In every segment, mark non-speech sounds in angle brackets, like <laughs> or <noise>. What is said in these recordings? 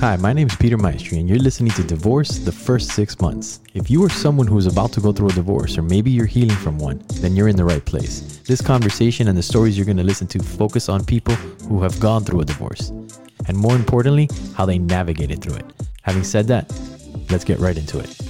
Hi, my name is Peter Maestri, and you're listening to Divorce the First Six Months. If you are someone who is about to go through a divorce, or maybe you're healing from one, then you're in the right place. This conversation and the stories you're going to listen to focus on people who have gone through a divorce, and more importantly, how they navigated through it. Having said that, let's get right into it.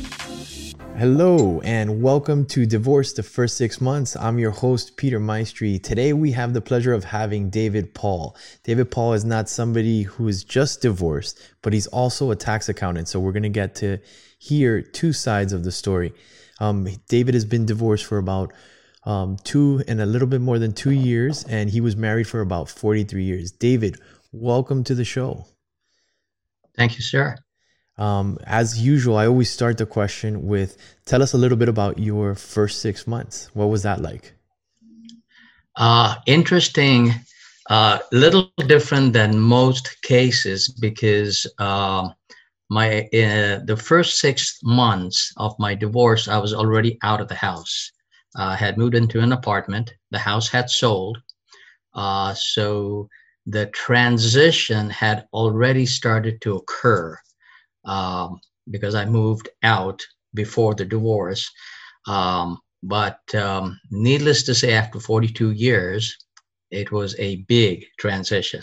Hello, and welcome to Divorce the First Six Months. I'm your host, Peter Maestri. Today, we have the pleasure of having David Paul. David Paul is not somebody who is just divorced, but he's also a tax accountant. So, we're going to get to hear two sides of the story. Um, David has been divorced for about um, two and a little bit more than two years, and he was married for about 43 years. David, welcome to the show. Thank you, sir. Um, as usual, I always start the question with tell us a little bit about your first six months. What was that like? Uh, interesting, a uh, little different than most cases because uh, my the first six months of my divorce, I was already out of the house. I had moved into an apartment. The house had sold, uh, so the transition had already started to occur um, because I moved out before the divorce. Um, but um, needless to say, after 42 years, it was a big transition.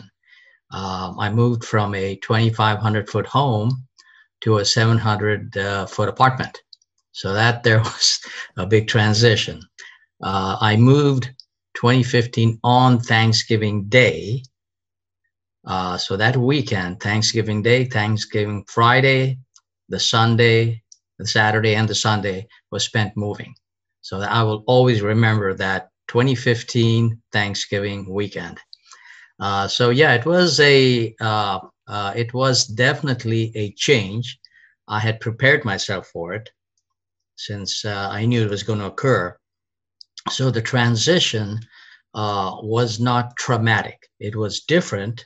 Um, I moved from a 2,500 foot home to a 700 uh, foot apartment. So that <laughs> there was a big transition. Uh, I moved 2015 on Thanksgiving Day uh, so that weekend, Thanksgiving Day, Thanksgiving Friday, the Sunday, the Saturday, and the Sunday was spent moving. So I will always remember that 2015 Thanksgiving weekend. Uh, so yeah, it was a uh, uh, it was definitely a change. I had prepared myself for it since uh, I knew it was going to occur. So the transition uh, was not traumatic. It was different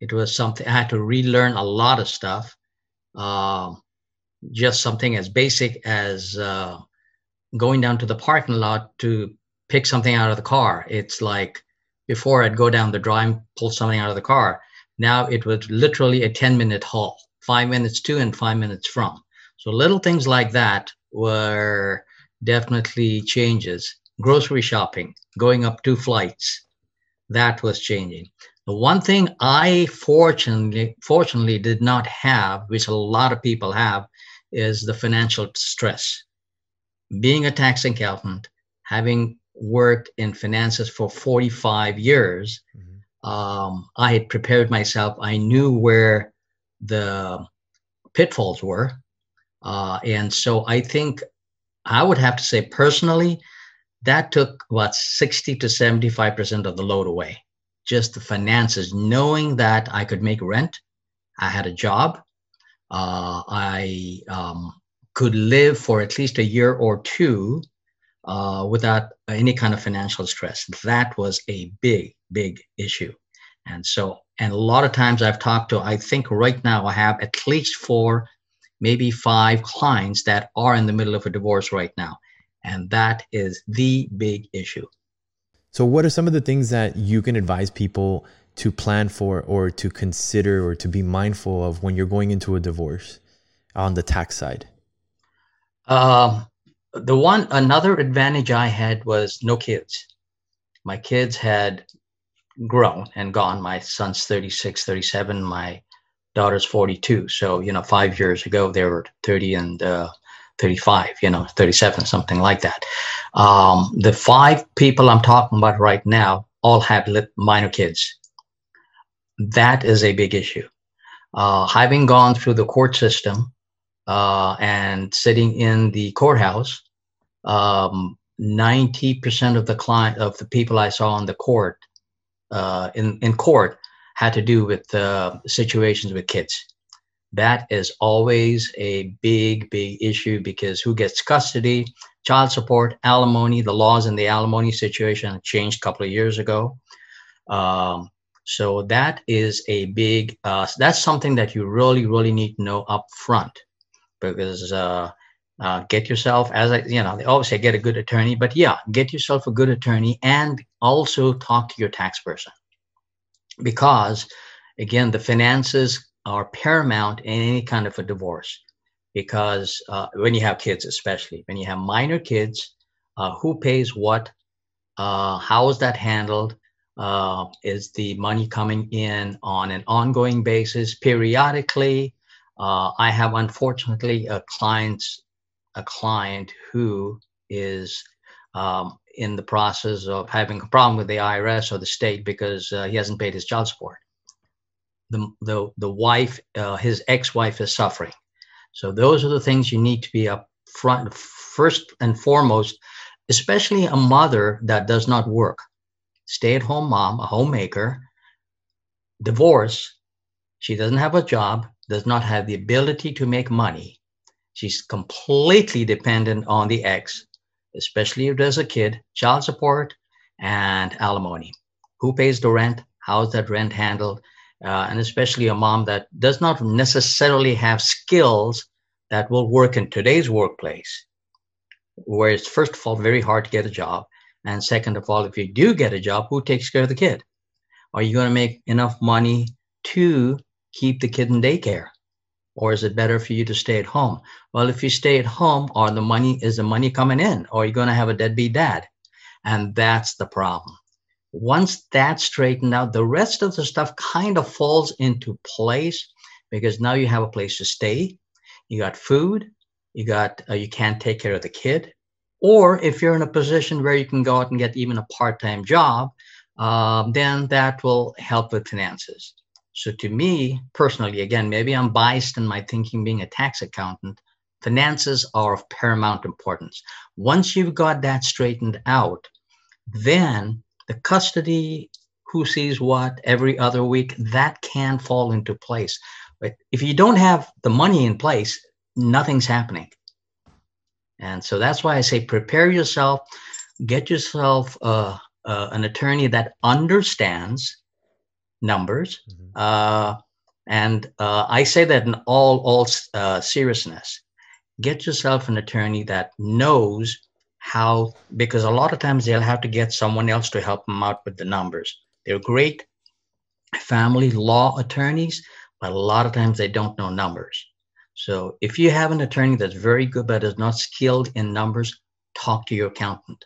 it was something I had to relearn a lot of stuff. Uh, just something as basic as uh, going down to the parking lot to pick something out of the car. It's like before I'd go down the drive, and pull something out of the car. Now it was literally a 10 minute haul, five minutes to and five minutes from. So little things like that were definitely changes. Grocery shopping, going up two flights, that was changing. The one thing I fortunately fortunately did not have, which a lot of people have, is the financial stress. Being a tax accountant, having worked in finances for 45 years, mm-hmm. um, I had prepared myself. I knew where the pitfalls were. Uh, and so I think I would have to say personally, that took about 60 to 75% of the load away just the finances, knowing that I could make rent, I had a job, uh, I um, could live for at least a year or two uh, without any kind of financial stress. That was a big, big issue. And so, and a lot of times I've talked to, I think right now I have at least four, maybe five clients that are in the middle of a divorce right now. And that is the big issue. So, what are some of the things that you can advise people to plan for or to consider or to be mindful of when you're going into a divorce on the tax side? Um, the one, another advantage I had was no kids. My kids had grown and gone. My son's 36, 37. My daughter's 42. So, you know, five years ago, they were 30 and uh, 35, you know, 37, something like that. Um, the five people I'm talking about right now all have minor kids. That is a big issue. Uh, having gone through the court system uh, and sitting in the courthouse, um, 90% of the client of the people I saw in the court uh, in in court had to do with uh, situations with kids that is always a big, big issue because who gets custody, child support, alimony, the laws in the alimony situation changed a couple of years ago. Um, so that is a big, uh, that's something that you really, really need to know up front because uh, uh, get yourself, as I, you know, they always say get a good attorney, but yeah, get yourself a good attorney and also talk to your tax person because again, the finances are paramount in any kind of a divorce because uh, when you have kids, especially when you have minor kids, uh, who pays what, uh, how is that handled? Uh, is the money coming in on an ongoing basis, periodically? Uh, I have unfortunately a client, a client who is um, in the process of having a problem with the IRS or the state because uh, he hasn't paid his child support. The the the wife, uh, his ex-wife, is suffering so those are the things you need to be up front first and foremost, especially a mother that does not work, stay-at-home mom, a homemaker, divorce. She doesn't have a job, does not have the ability to make money. She's completely dependent on the ex, especially if there's a kid, child support and alimony. Who pays the rent? How's that rent handled? Uh, and especially a mom that does not necessarily have skills that will work in today's workplace, where it's first of all very hard to get a job, and second of all, if you do get a job, who takes care of the kid? Are you going to make enough money to keep the kid in daycare? Or is it better for you to stay at home? Well, if you stay at home, are the money is the money coming in, or are you going to have a deadbeat dad? And that's the problem once that's straightened out, the rest of the stuff kind of falls into place because now you have a place to stay. You got food. You got uh, you can't take care of the kid, or if you're in a position where you can go out and get even a part-time job, uh, then that will help with finances. So to me personally, again, maybe I'm biased in my thinking being a tax accountant. Finances are of paramount importance. Once you've got that straightened out, then the custody, who sees what every other week, that can fall into place. But if you don't have the money in place, nothing's happening. And so that's why I say prepare yourself, get yourself uh, uh, an attorney that understands numbers. Mm-hmm. Uh, and uh, I say that in all all uh, seriousness. Get yourself an attorney that knows how because a lot of times they'll have to get someone else to help them out with the numbers. They're great family law attorneys but a lot of times they don't know numbers. So if you have an attorney that's very good but is not skilled in numbers talk to your accountant.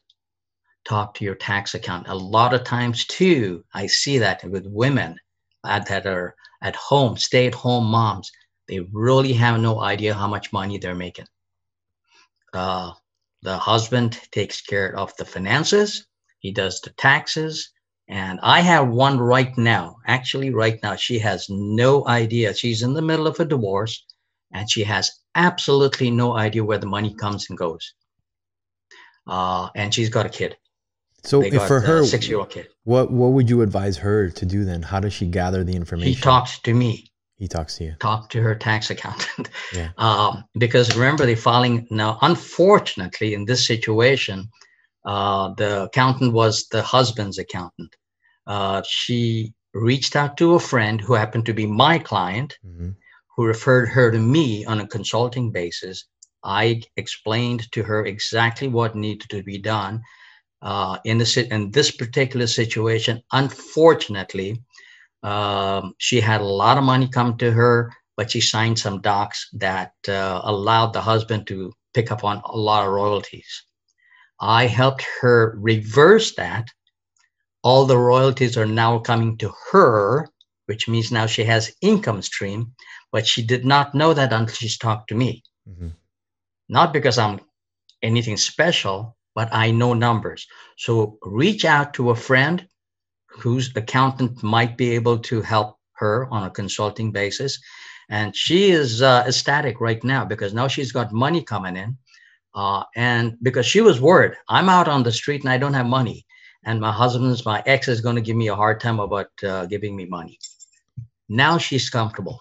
Talk to your tax accountant. A lot of times too i see that with women that are at home stay at home moms they really have no idea how much money they're making. Uh, the husband takes care of the finances, he does the taxes. And I have one right now. Actually, right now, she has no idea. She's in the middle of a divorce and she has absolutely no idea where the money comes and goes. Uh, and she's got a kid. So for her, six year old kid. What what would you advise her to do then? How does she gather the information? She talks to me. He talks to you. Talk to her tax accountant. <laughs> Yeah. <laughs> Um, because remember, the filing now, unfortunately, in this situation, uh, the accountant was the husband's accountant. Uh, she reached out to a friend who happened to be my client, mm-hmm. who referred her to me on a consulting basis. I explained to her exactly what needed to be done. Uh, in, this, in this particular situation, unfortunately, um, she had a lot of money come to her, but she signed some docs that uh, allowed the husband to pick up on a lot of royalties. I helped her reverse that. All the royalties are now coming to her, which means now she has income stream, but she did not know that until she's talked to me. Mm-hmm. Not because I'm anything special, but I know numbers. So reach out to a friend whose accountant might be able to help her on a consulting basis. And she is uh, ecstatic right now because now she's got money coming in. Uh, and because she was worried, I'm out on the street and I don't have money. And my husband's, my ex is going to give me a hard time about uh, giving me money. Now she's comfortable.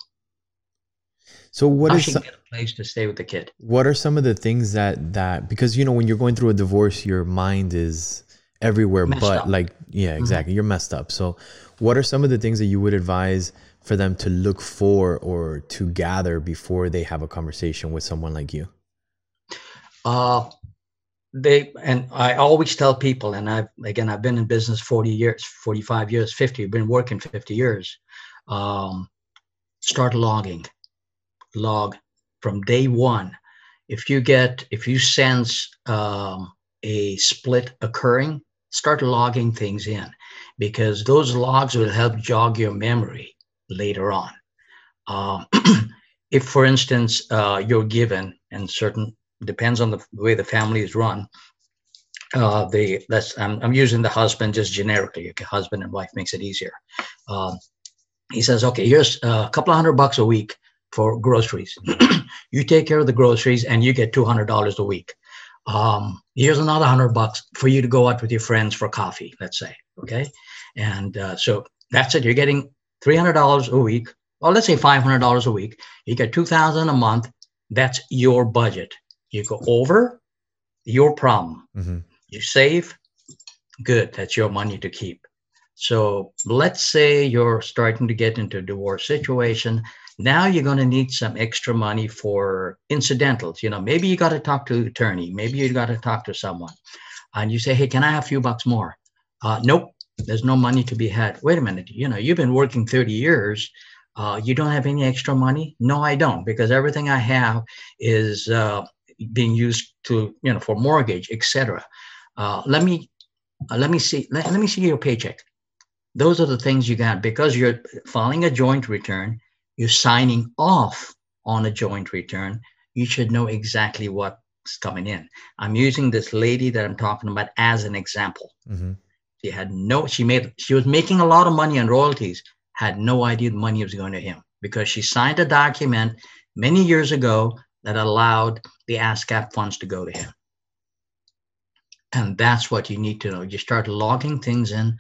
So what now is some, a place to stay with the kid? What are some of the things that that because you know when you're going through a divorce, your mind is everywhere messed but up. like yeah mm-hmm. exactly mm-hmm. you're messed up so what are some of the things that you would advise for them to look for or to gather before they have a conversation with someone like you uh they and i always tell people and i've again i've been in business 40 years 45 years 50 I've been working 50 years um start logging. Log from day one. If you get, if you sense um, a split occurring, start logging things in because those logs will help jog your memory later on. Um, <clears throat> if, for instance, uh, you're given, and certain depends on the way the family is run, uh, the I'm, I'm using the husband just generically. Okay, husband and wife makes it easier. Um, he says, okay, here's a couple of hundred bucks a week for groceries. <clears throat> you take care of the groceries, and you get two hundred dollars a week. Um, here's another hundred bucks for you to go out with your friends for coffee. Let's say, okay, and uh, so that's it. You're getting three hundred dollars a week. or let's say five hundred dollars a week. You get two thousand a month. That's your budget. You go over, your problem. Mm-hmm you save, good, that's your money to keep. So let's say you're starting to get into a divorce situation. Now you're going to need some extra money for incidentals. You know, maybe you got to talk to attorney. Maybe you got to talk to someone. And you say, hey, can I have a few bucks more? Uh, nope, there's no money to be had. Wait a minute. You know, you've been working 30 years. Uh, you don't have any extra money? No, I don't, because everything I have is uh, being used to, you know, for mortgage, etc uh, let me uh, let me see let, let me see your paycheck those are the things you got because you're filing a joint return you're signing off on a joint return. You should know exactly what's coming in. I'm using this lady that i'm talking about as an example. Mm-hmm. she had no she made she was making a lot of money on royalties had no idea the money was going to him because she signed a document many years ago that allowed the ASCAP funds to go to him. And that's what you need to know. You start logging things in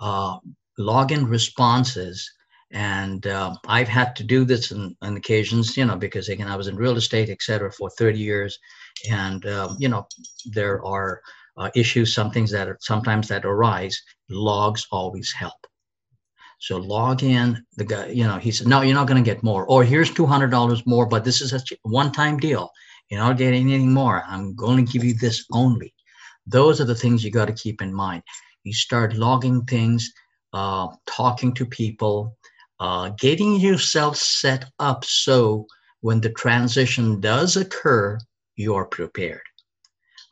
uh, log in responses and uh, i've had to do this on, on, occasions you know because again i was in real estate et cetera for 30 years. And um, you know there are uh, issues some things that are sometimes that arise. Logs always help. So log in the guy you know he said no you're not going to get more. Or here's $200 more but this is a one-time deal. You're not getting anything more. I'm going to give you this only. Those are the things you got to keep in mind. You start logging things, uh, talking to people, uh, getting yourself set up so when the transition does occur, you're prepared.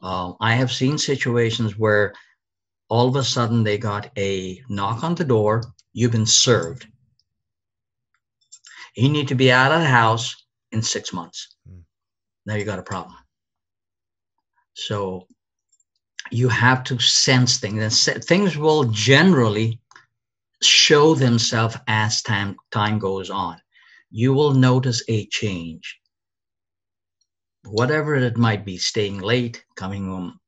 Uh, I have seen situations where all of a sudden they got a knock on the door, you've been served. You need to be out of the house in six months. Mm. Now you got a problem. So you have to sense things and things will generally show themselves as time time goes on. You will notice a change. Whatever it might be staying late coming home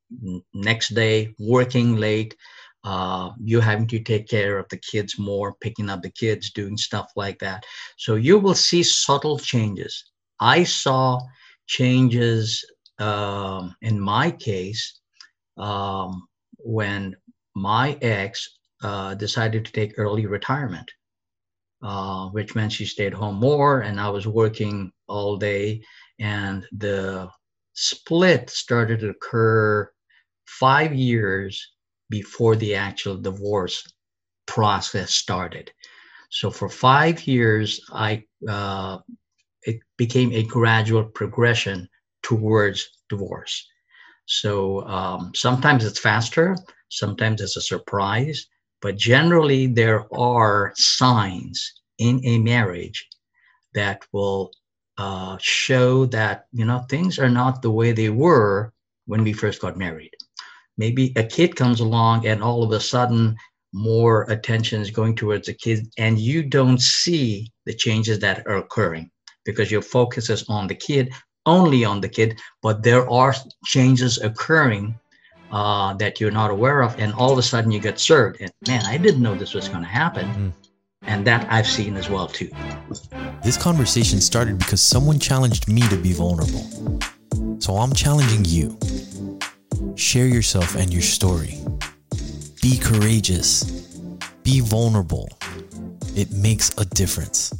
next day working late uh, you having to take care of the kids more picking up the kids doing stuff like that. So you will see subtle changes. I saw changes um, in my case um, when my ex uh, decided to take early retirement, uh, which meant she stayed home more and I was working all day. And the split started to occur five years before the actual divorce process started. So for five years, I uh, it became a gradual progression towards divorce. So um, sometimes it's faster, sometimes it's a surprise, but generally there are signs in a marriage that will uh, show that you know things are not the way they were when we first got married. Maybe a kid comes along and all of a sudden more attention is going towards the kid, and you don't see the changes that are occurring because your focus is on the kid only on the kid, but there are changes occurring uh, that you're not aware of, and all of a sudden you get served. And man, I didn't know this was going to happen. Mm. And that I've seen as well too. This conversation started because someone challenged me to be vulnerable. So I'm challenging you. Share yourself and your story. Be courageous. Be vulnerable. It makes a difference.